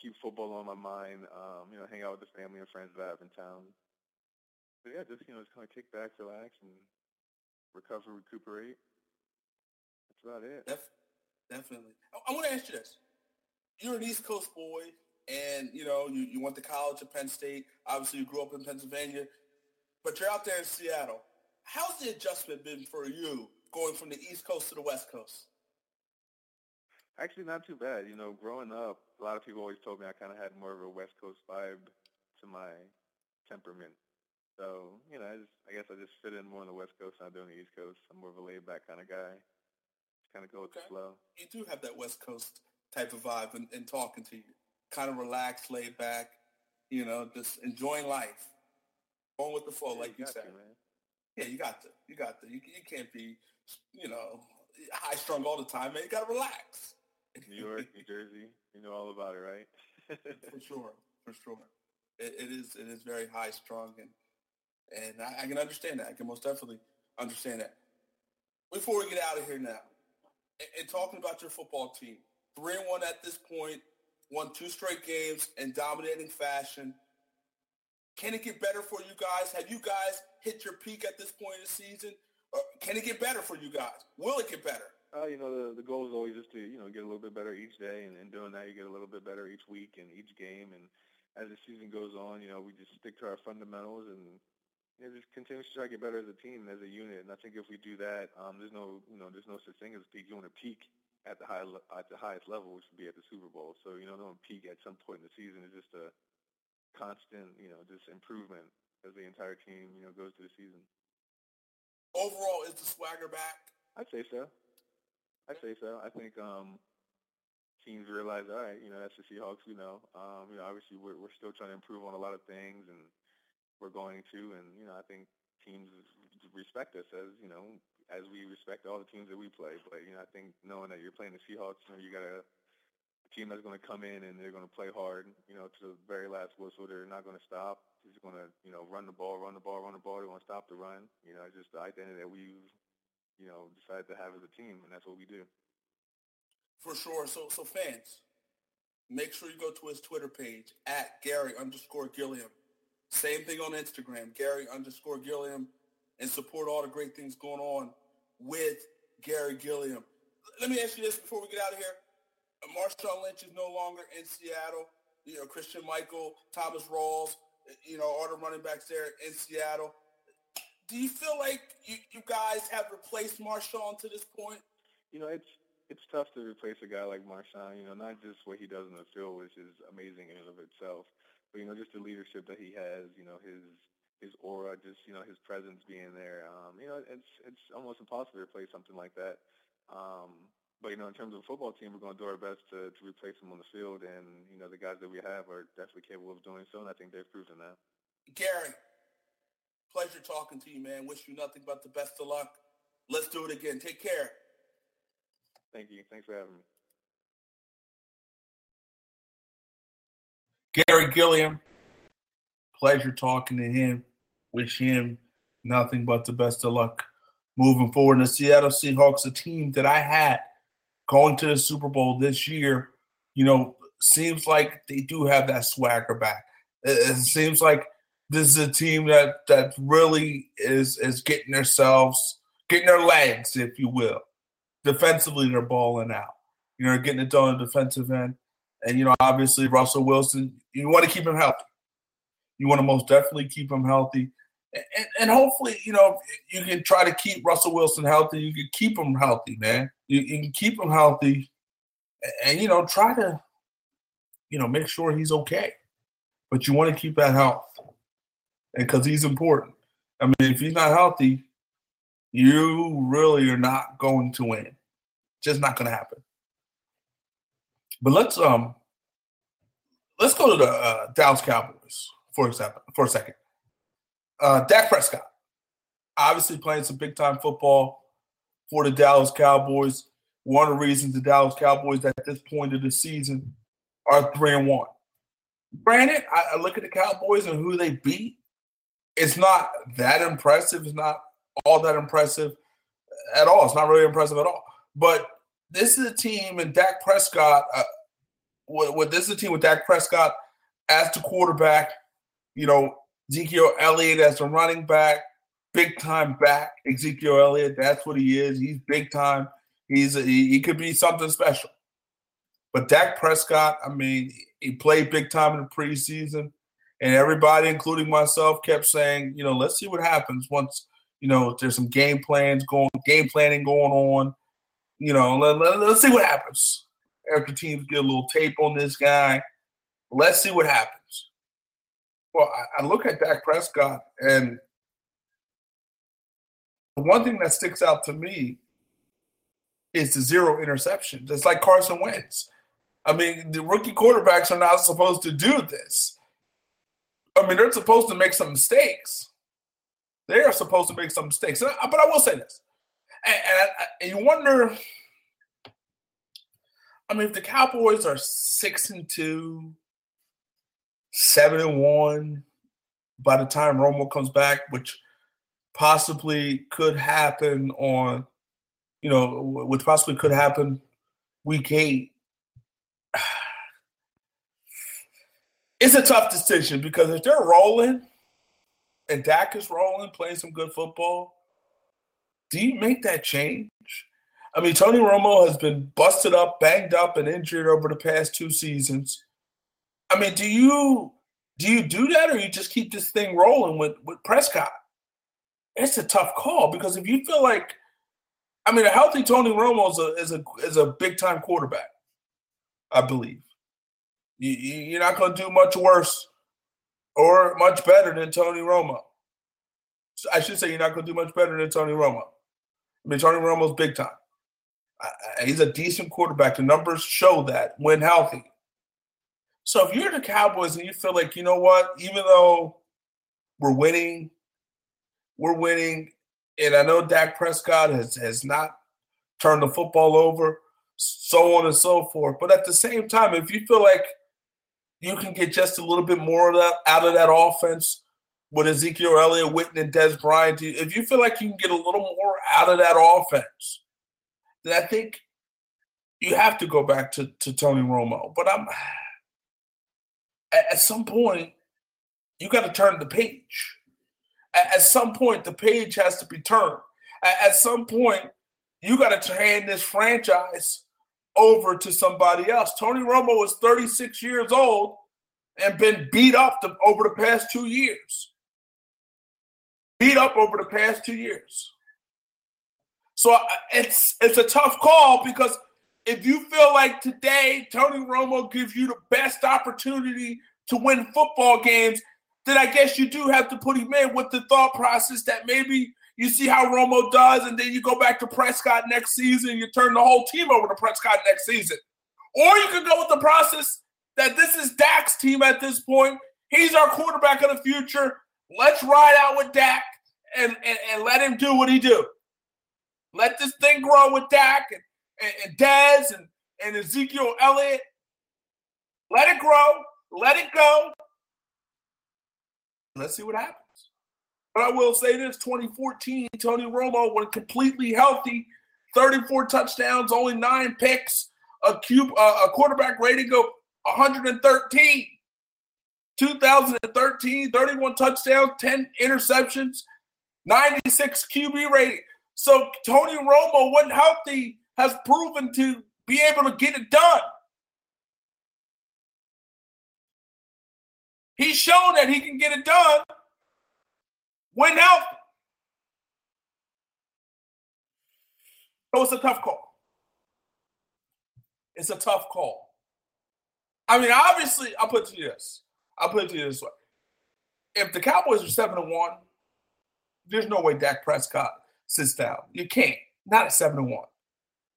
keep football on my mind, um, you know, hang out with the family and friends that I have in town. But yeah, just, you know, just kind of kick back, relax, and recover, recuperate. That's about it. Def- definitely. I, I want to ask you this. You're an East Coast boy, and, you know, you, you went to college at Penn State. Obviously, you grew up in Pennsylvania, but you're out there in Seattle. How's the adjustment been for you going from the East Coast to the West Coast? Actually, not too bad. You know, growing up, a lot of people always told me I kind of had more of a West Coast vibe to my temperament. So, you know, I just, I guess I just fit in more on the West Coast than I do on the East Coast. I'm more of a laid-back kind of guy. Just kind of go with okay. the flow. You do have that West Coast type of vibe in, in talking to you. Kind of relaxed, laid back, you know, just enjoying life. Going with the flow, yeah, like you, you said. To. Yeah, you got to. You got to. You, you can't be, you know, high strung all the time, man. You got to relax. New York, New Jersey, you know all about it, right? for sure, for sure. It, it is. It is very high strung, and and I, I, can understand that. I can most definitely understand that. Before we get out of here now, and, and talking about your football team, three and one at this point, won two straight games in dominating fashion. Can it get better for you guys? Have you guys hit your peak at this point in the season? Can it get better for you guys? Will it get better? Uh, you know, the the goal is always just to you know get a little bit better each day, and, and doing that, you get a little bit better each week and each game. And as the season goes on, you know, we just stick to our fundamentals and you know, just continue to try to get better as a team, as a unit. And I think if we do that, um, there's no you know there's no such thing as peak. You want to peak at the high at the highest level, which would be at the Super Bowl. So you know, don't peak at some point in the season. It's just a constant, you know, just improvement as the entire team, you know, goes through the season. Overall, is the swagger back? I'd say so. I'd say so. I think um, teams realize, all right, you know, that's the Seahawks. We know, um, you know, obviously we're we're still trying to improve on a lot of things, and we're going to, and you know, I think teams respect us as you know, as we respect all the teams that we play. But you know, I think knowing that you're playing the Seahawks, you know, you gotta team that's going to come in and they're going to play hard, you know, to the very last whistle. They're not going to stop. They're going to, you know, run the ball, run the ball, run the ball. They're going to stop the run. You know, it's just the identity that we've, you know, decided to have as a team, and that's what we do. For sure. So, so fans, make sure you go to his Twitter page at Garry underscore Gilliam. Same thing on Instagram, Garry underscore Gilliam, and support all the great things going on with Garry Gilliam. Let me ask you this before we get out of here. Marshawn Lynch is no longer in Seattle. You know, Christine Michael, Thomas Rawls, you know, all the running backs there in Seattle. Do you feel like you, you guys have replaced Marshawn to this point? You know, it's it's tough to replace a guy like Marshawn. You know, not just what he does in the field, which is amazing in and of itself, but you know, just the leadership that he has, you know, his his aura, just you know, his presence being there. Um, you know, it's it's almost impossible to replace something like that. Um, but you know, in terms of a football team, we're going to do our best to, to replace him on the field, and you know, the guys that we have are definitely capable of doing so, and I think they've proven that. Garry, pleasure talking to you, man. Wish you nothing but the best of luck. Let's do it again. Take care. Thank you. Thanks for having me. Garry Gilliam, pleasure talking to him. Wish him nothing but the best of luck moving forward. And the Seattle Seahawks, a team that I had going to the Super Bowl this year, you know, seems like they do have that swagger back. It, it seems like this is a team that that really is is getting themselves getting their legs, if you will. Defensively, they're balling out. You know, getting it done on the defensive end. And, you know, obviously Russell Wilson, you want to keep him healthy. You want to most definitely keep him healthy. And, and, hopefully, you know, you can try to keep Russell Wilson healthy. You can keep him healthy, man. You, you can keep him healthy and, and, you know, try to, you know, make sure he's okay. But you want to keep that health. And because he's important. I mean, if he's not healthy, you really are not going to win. Just not going to happen. But let's um let's go to the uh, Dallas Cowboys for example for a second. Uh, Dak Prescott, obviously playing some big time football for the Dallas Cowboys. One of the reasons the Dallas Cowboys at this point of the season are three and one. Granted, I, I look at the Cowboys and who they beat. It's not that impressive. It's not all that impressive at all. It's not really impressive at all. But this is a team and Dak Prescott. Uh, what, what this is a team with Dak Prescott as the quarterback. You know, Ezekiel Elliott as the running back, big time back. Ezekiel Elliott, that's what he is. He's big time. He's a, he, he could be something special. But Dak Prescott, I mean, he played big time in the preseason, and everybody, including myself, kept saying, you know, let's see what happens once you know there's some game plans going, game planning going on you know, let, let, let's see what happens after teams get a little tape on this guy. Let's see what happens. Well, I, I look at Dak Prescott, and the one thing that sticks out to me is the zero interceptions. It's like Carson Wentz. I mean, the rookie quarterbacks are not supposed to do this. I mean, they're supposed to make some mistakes. They are supposed to make some mistakes. But I will say this and, and, and you wonder. I mean, if the Cowboys are six and two, seven and one, by the time Romo comes back, which possibly could happen on, you know, which possibly could happen week eight. It's a tough decision because if they're rolling and Dak is rolling, playing some good football, do you make that change? I mean, Tony Romo has been busted up, banged up, and injured over the past two seasons. I mean, do you do you do that, or you just keep this thing rolling with with Prescott? It's a tough call because if you feel like, I mean, a healthy Tony Romo is a is a is a big time quarterback. I believe you, you're not going to do much worse or much better than Tony Romo. I should say you're not going to do much better than Tony Romo. I mean, Tony Romo's big time. He's a decent quarterback. The numbers show that when healthy. So if you're the Cowboys and you feel like, you know what, even though we're winning, we're winning, and I know Dak Prescott has, has not turned the football over. so on and so forth. But at the same time, if you feel like you can get just a little bit more of that out of that offense with Ezekiel Elliott, Witten, and Dez Bryant, if you feel like you can get a little more out of that offense, then I think you have to go back to, to Tony Romo. But I'm at, some point, you got to turn the page. At, some point, the page has to be turned. At, some point, you got to hand this franchise over to somebody else. Tony Romo is 36 years old and been beat up the, over the past two years. Beat up over the past two years. So uh, it's it's a tough call because if you feel like today Tony Romo gives you the best opportunity to win football games, then I guess you do have to put him in with the thought process that maybe you see how Romo does, and then you go back to Prescott next season, you turn the whole team over to Prescott next season. Or you could go with the process that this is Dak's team at this point. He's our quarterback of the future. Let's ride out with Dak and, and, and let him do what he do. Let this thing grow with Dak and, and, and Dez and, and Ezekiel Elliott. Let it grow. Let it go. Let's see what happens. But I will say this 2014, Tony Romo, when completely healthy, 34 touchdowns, only nine picks, a, cube, uh, a quarterback rating of 113. 2013, 31 touchdowns, 10 interceptions, 96 QB rating. So Tony Romo, when healthy, has proven to be able to get it done. He's shown that he can get it done when healthy. So it's a tough call. It's a tough call. I mean, obviously, I'll put it to you this. I'll put it to you this way. If the Cowboys are seven and one, there's no way Dak Prescott sits down. You can't. Not at seven and one.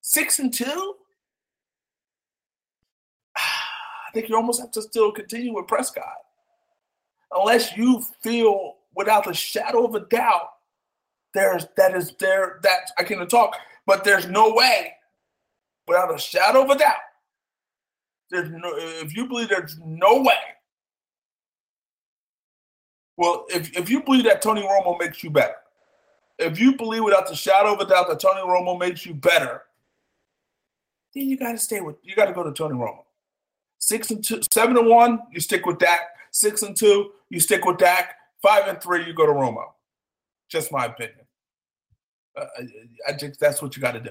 Six and two? I think you almost have to still continue with Prescott. Unless you feel without a shadow of a doubt, there's that is there that I can't talk, but there's no way, without a shadow of a doubt, there's no if you believe there's no way. Well, if, if you believe that Tony Romo makes you better, if you believe without the shadow of a doubt that Tony Romo makes you better, then you gotta stay with you gotta go to Tony Romo. Six and two, seven and one, you stick with Dak. Six and two, you stick with Dak. Five and three, you go to Romo. Just my opinion. Uh, I think that's what you got to do.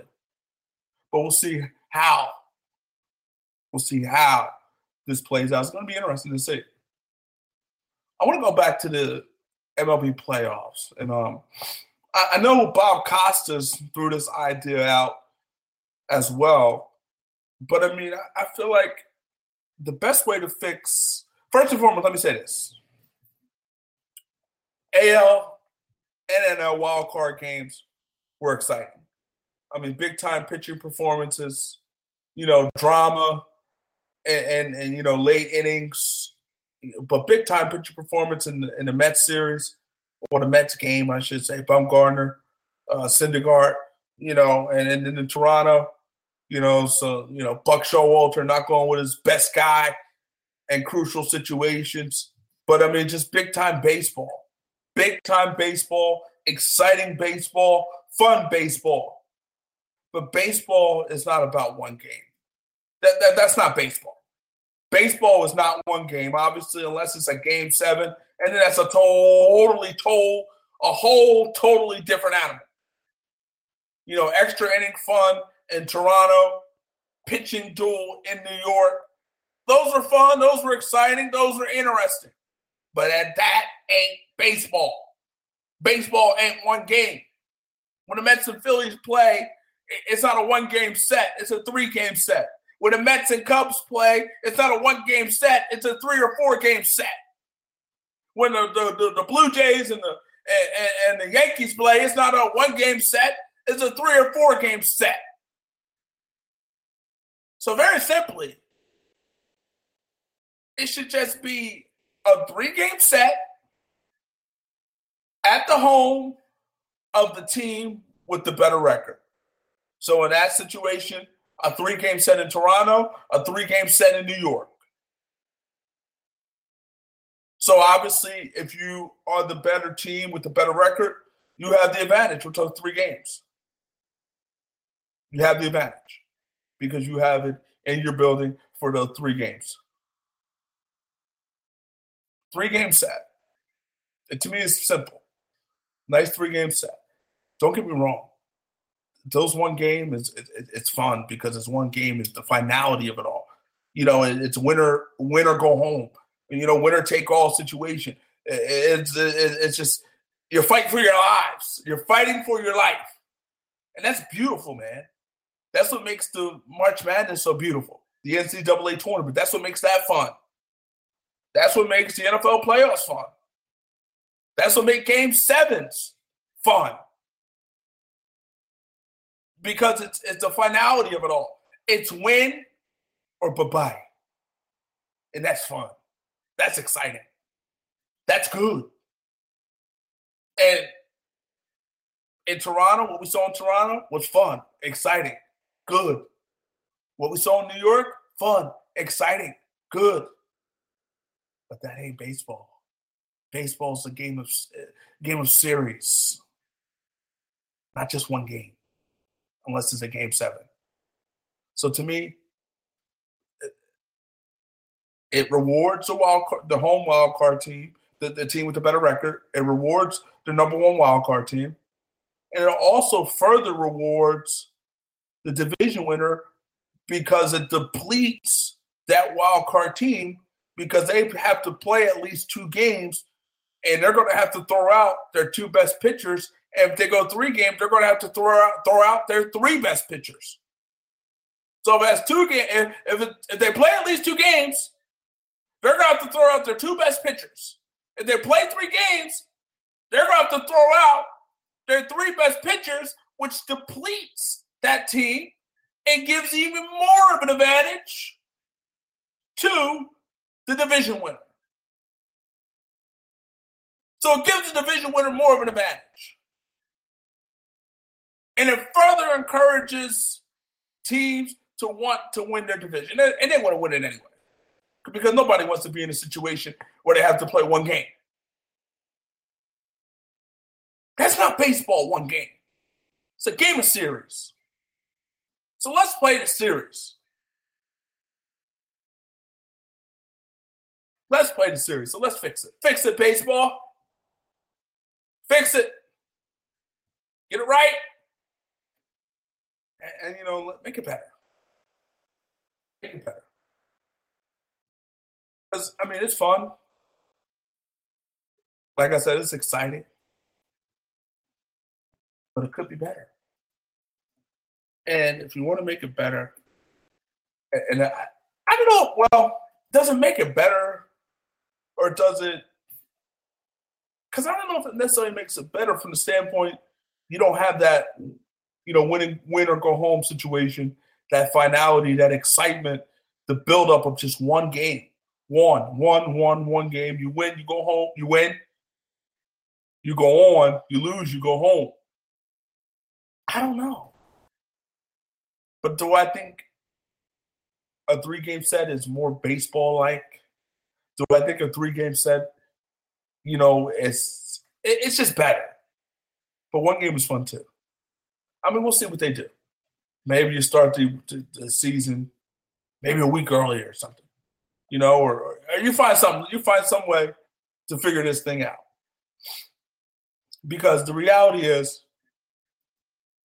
But we'll see how. We'll see how this plays out. It's going to be interesting to see. I want to go back to the MLB playoffs, and um, I, I know Bob Costas threw this idea out as well. But I mean, I, I feel like the best way to fix first and foremost, let me say this. AL and NL wild card games were exciting. I mean, big time pitching performances, you know, drama and, and, and you know, late innings, but big time pitching performance in the, in the Mets series or the Mets game, I should say. Bumgarner, uh, Syndergaard, you know, and, and then in Toronto, you know, so, you know, Buck Showalter not going with his best guy and crucial situations. But I mean, just big time baseball big time baseball, exciting baseball, fun baseball. But baseball is not about one game. That, that, that's not baseball. Baseball is not one game, obviously, unless it's a game seven. And then that's a totally, total, a whole totally different animal. You know, extra inning fun in Toronto, pitching duel in New York. Those are fun. Those were exciting. Those were interesting. But at that ain't baseball. Baseball ain't one game. When the Mets and Phillies play, it's not a one game set, it's a three game set. When the Mets and Cubs play, it's not a one game set, it's a three or four game set. When the, the, the, the Blue Jays and the and, and the Yankees play, it's not a one game set, it's a three or four game set. So, very simply, it should just be a three game set at the home of the team with the better record. So in that situation, a three game set in Toronto, a three game set in New York. So obviously, if you are the better team with the better record, you have the advantage with those three games. You have the advantage because you have it in your building for those three games. Three game set. To me, it's simple. Nice three game set. Don't get me wrong. Those one game is it, it, it's fun because it's one game is the finality of it all. You know, it, it's winner win or go home. You know, winner take all situation. It's it's just you're fighting for your lives. You're fighting for your life, and that's beautiful, man. That's what makes the March Madness so beautiful. The NCAA tournament. That's what makes that fun. That's what makes the NFL playoffs fun. That's what makes game sevens fun. Because it's it's the finality of it all. It's win or bye-bye. And that's fun. That's exciting. That's good. And in Toronto, what we saw in Toronto was fun, exciting, good. What we saw in New York, fun, exciting, good. But that ain't baseball. Baseball's a game of eh, game of series, not just one game, unless it's a game seven. So to me, eh, it rewards the wild card, the home wild card team, the, the team with the better record. It rewards the number one wild card team, and it also further rewards the division winner because it depletes that wild card team because they have to play at least two games and they're going to have to throw out their two best pitchers. And if they go three games, they're going to have to throw out throw out their three best pitchers. So if that's two if, if, if they play at least two games, they're going to have to throw out their two best pitchers. If they play three games, they're going to have to throw out their three best pitchers, which depletes that team and gives even more of an advantage to the division winner. So it gives the division winner more of an advantage. And it further encourages teams to want to win their division. And they want to win it anyway. Because nobody wants to be in a situation where they have to play one game. That's not baseball, one game. It's a game of series. So let's play the series. Let's play the series. So let's fix it. Fix it, baseball. Fix it. Get it right. And, and you know, make it better. Make it better. Because, I mean, it's fun. Like I said, it's exciting. But it could be better. And if you want to make it better, and I, I don't know, well, doesn't make it better or does it because I don't know if it necessarily makes it better from the standpoint you don't have that, you know, winning win or go home situation, that finality, that excitement, the buildup of just one game. One, one, one, one game. You win, you go home, you win, you go on, you lose, you go home. I don't know. But do I think a three game set is more baseball like? Do I think a three game set you know, it's it's just better. But one game was fun too. I mean, we'll see what they do. Maybe you start the, the, the season maybe a week earlier or something, you know, or, or you find something, you find some way to figure this thing out. Because the reality is,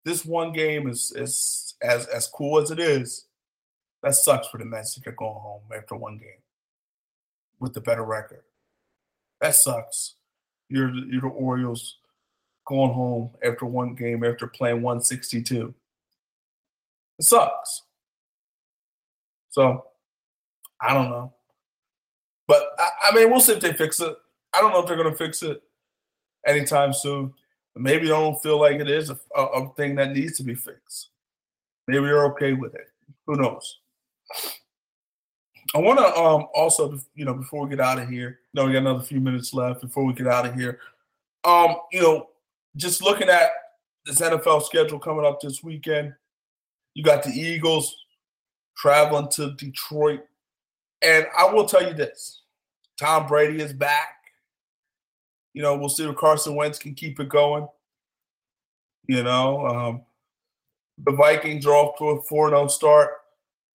this one game is is as as cool as it is. That sucks for the Mets if they're going home after one game with the better record. That sucks. You're you're the Orioles going home after one game after playing 162. It sucks. So I don't know. But I, I, mean, we'll see if they fix it. I don't know if they're to fix it anytime soon. Maybe they don't feel like it is a, a, a thing that needs to be fixed. Maybe you're okay with it. Who knows? I want to um, also, you know, before we get out of here, you know, we got another few minutes left before we get out of here. Um, you know, just looking at this NFL schedule coming up this weekend, You got the Eagles traveling to Detroit. And I will tell you this Tom Brady is back. You know, we'll see if Carson Wentz can keep it going. You know, um, the Vikings are off to a 4 0 start.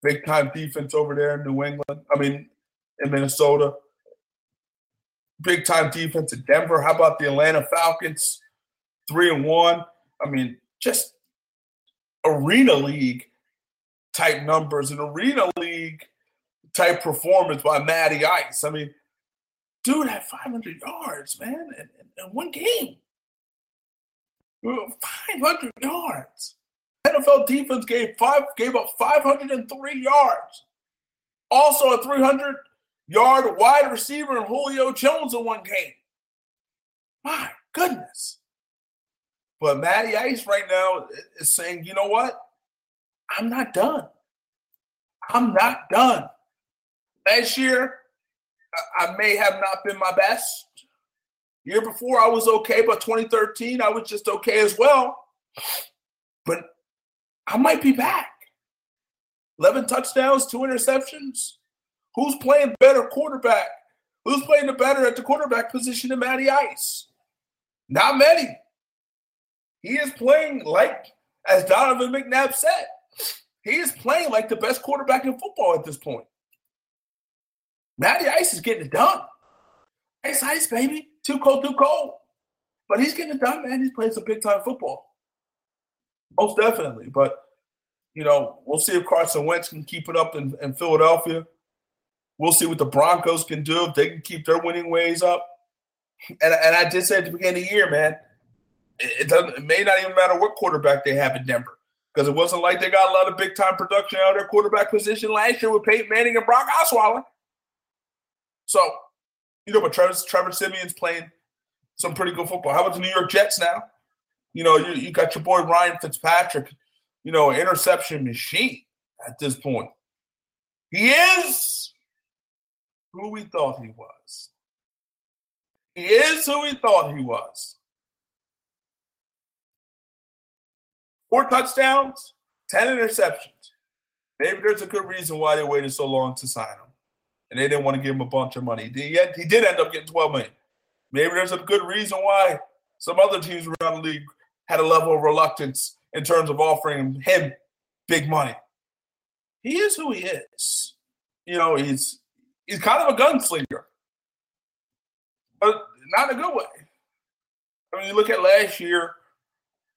Big time defense over there in New England. I mean, in Minnesota. Big time defense in Denver. How about the Atlanta Falcons? Three and one. I mean, just arena league type numbers, and arena league type performance by Matty Ice. I mean, dude had 500 yards, man, in, in one game. 500 yards. NFL defense gave five gave up 503 yards. Also a 300 yard wide receiver in Julio Jones in one game. My goodness. But Matty Ice right now is saying, you know what? I'm not done. I'm not done. Last year, I may have not been my best. Year before, I was okay, but 2013, I was just okay as well. But I might be back. 11 touchdowns, two interceptions. Who's playing better quarterback? Who's playing the better at the quarterback position than Matty Ice? Not many. He is playing like, as Donovan McNabb said, he is playing like the best quarterback in football at this point. Matty Ice is getting it done. Ice Ice, baby. Too cold, too cold. But he's getting it done, man. He's playing some big time football. Most definitely. But, you know, we'll see if Carson Wentz can keep it up in, in Philadelphia. We'll see what the Broncos can do if they can keep their winning ways up. And, and I did say at the beginning of the year, man, it, doesn't, it may not even matter what quarterback they have in Denver because it wasn't like they got a lot of big time production out of their quarterback position last year with Peyton Manning and Brock Osweiler. So, you know, but Trevor, Trevor Siemian's playing some pretty good football. How about the New York Jets now? You know, you, you got your boy Ryan Fitzpatrick, you know, interception machine at this point. He is who we thought he was. He is who we thought he was. Four touchdowns, 10 interceptions. Maybe there's a good reason why they waited so long to sign him. And they didn't want to give him a bunch of money. He, he did end up getting 12 million. Maybe there's a good reason why some other teams around the league had a level of reluctance in terms of offering him big money. He is who he is. You know, he's he's kind of a gunslinger, but not in a good way. I mean, you look at last year.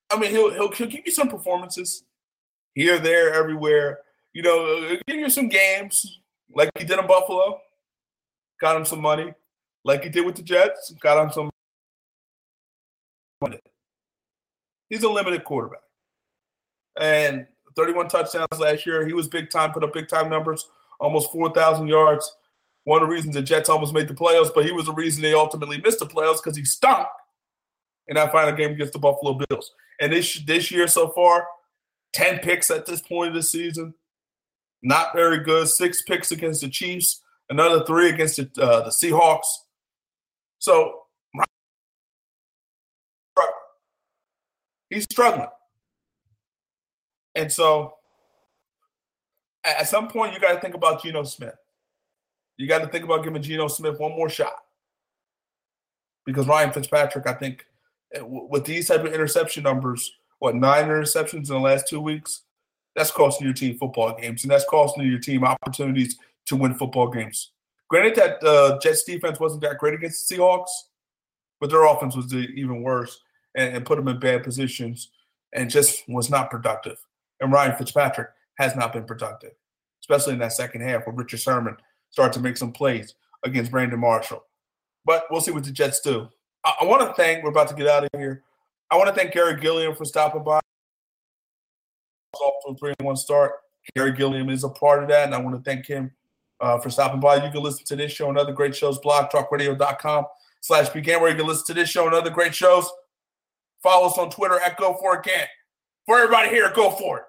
I mean, he'll he'll, he'll give you some performances here, there, everywhere. You know, give you some games like he did in Buffalo, got him some money. Like he did with the Jets, got him some money. He's a limited quarterback, and 31 touchdowns last year. He was big time, put up big time numbers, almost 4,000 yards one of the reasons the Jets almost made the playoffs, but he was the reason they ultimately missed the playoffs because he stunk in that final game against the Buffalo Bills. And this this year so far, 10 picks at this point of the season. Not very good. Six picks against the Chiefs, another three against the, uh, the Seahawks. So he's struggling. And so at some point, you got to think about Geno Smith you got to think about giving Geno Smith one more shot. Because Ryan Fitzpatrick, I think, eh, with these type of interception numbers, what nine interceptions in the last two weeks, that's costing your team football games, and that's costing your team opportunities to win football games. Granted that uh, Jets defense wasn't that great against the Seahawks, but their offense was even worse and, and put them in bad positions and just was not productive. And Ryan Fitzpatrick has not been productive, especially in that second half where Richard Sherman start to make some plays against Brandon Marshall. But we'll see what the Jets do. I, I want to thank, we're about to get out of here. I want to thank Garry Gilliam for stopping by. Off to a 3 1 start. Garry Gilliam is a part of that, and I want to thank him uh, for stopping by. You can listen to this show and other great shows, blogtalkradio.com slash begin, where you can listen to this show and other great shows. Follow us on Twitter at Go For It Gant. For everybody here, go for it.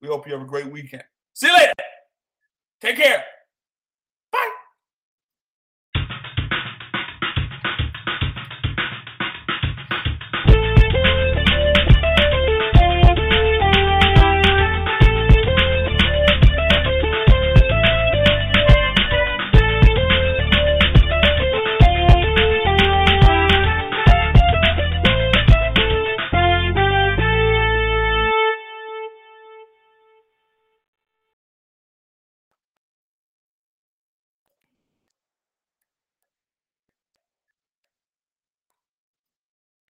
We hope you have a great weekend. See you later. Take care.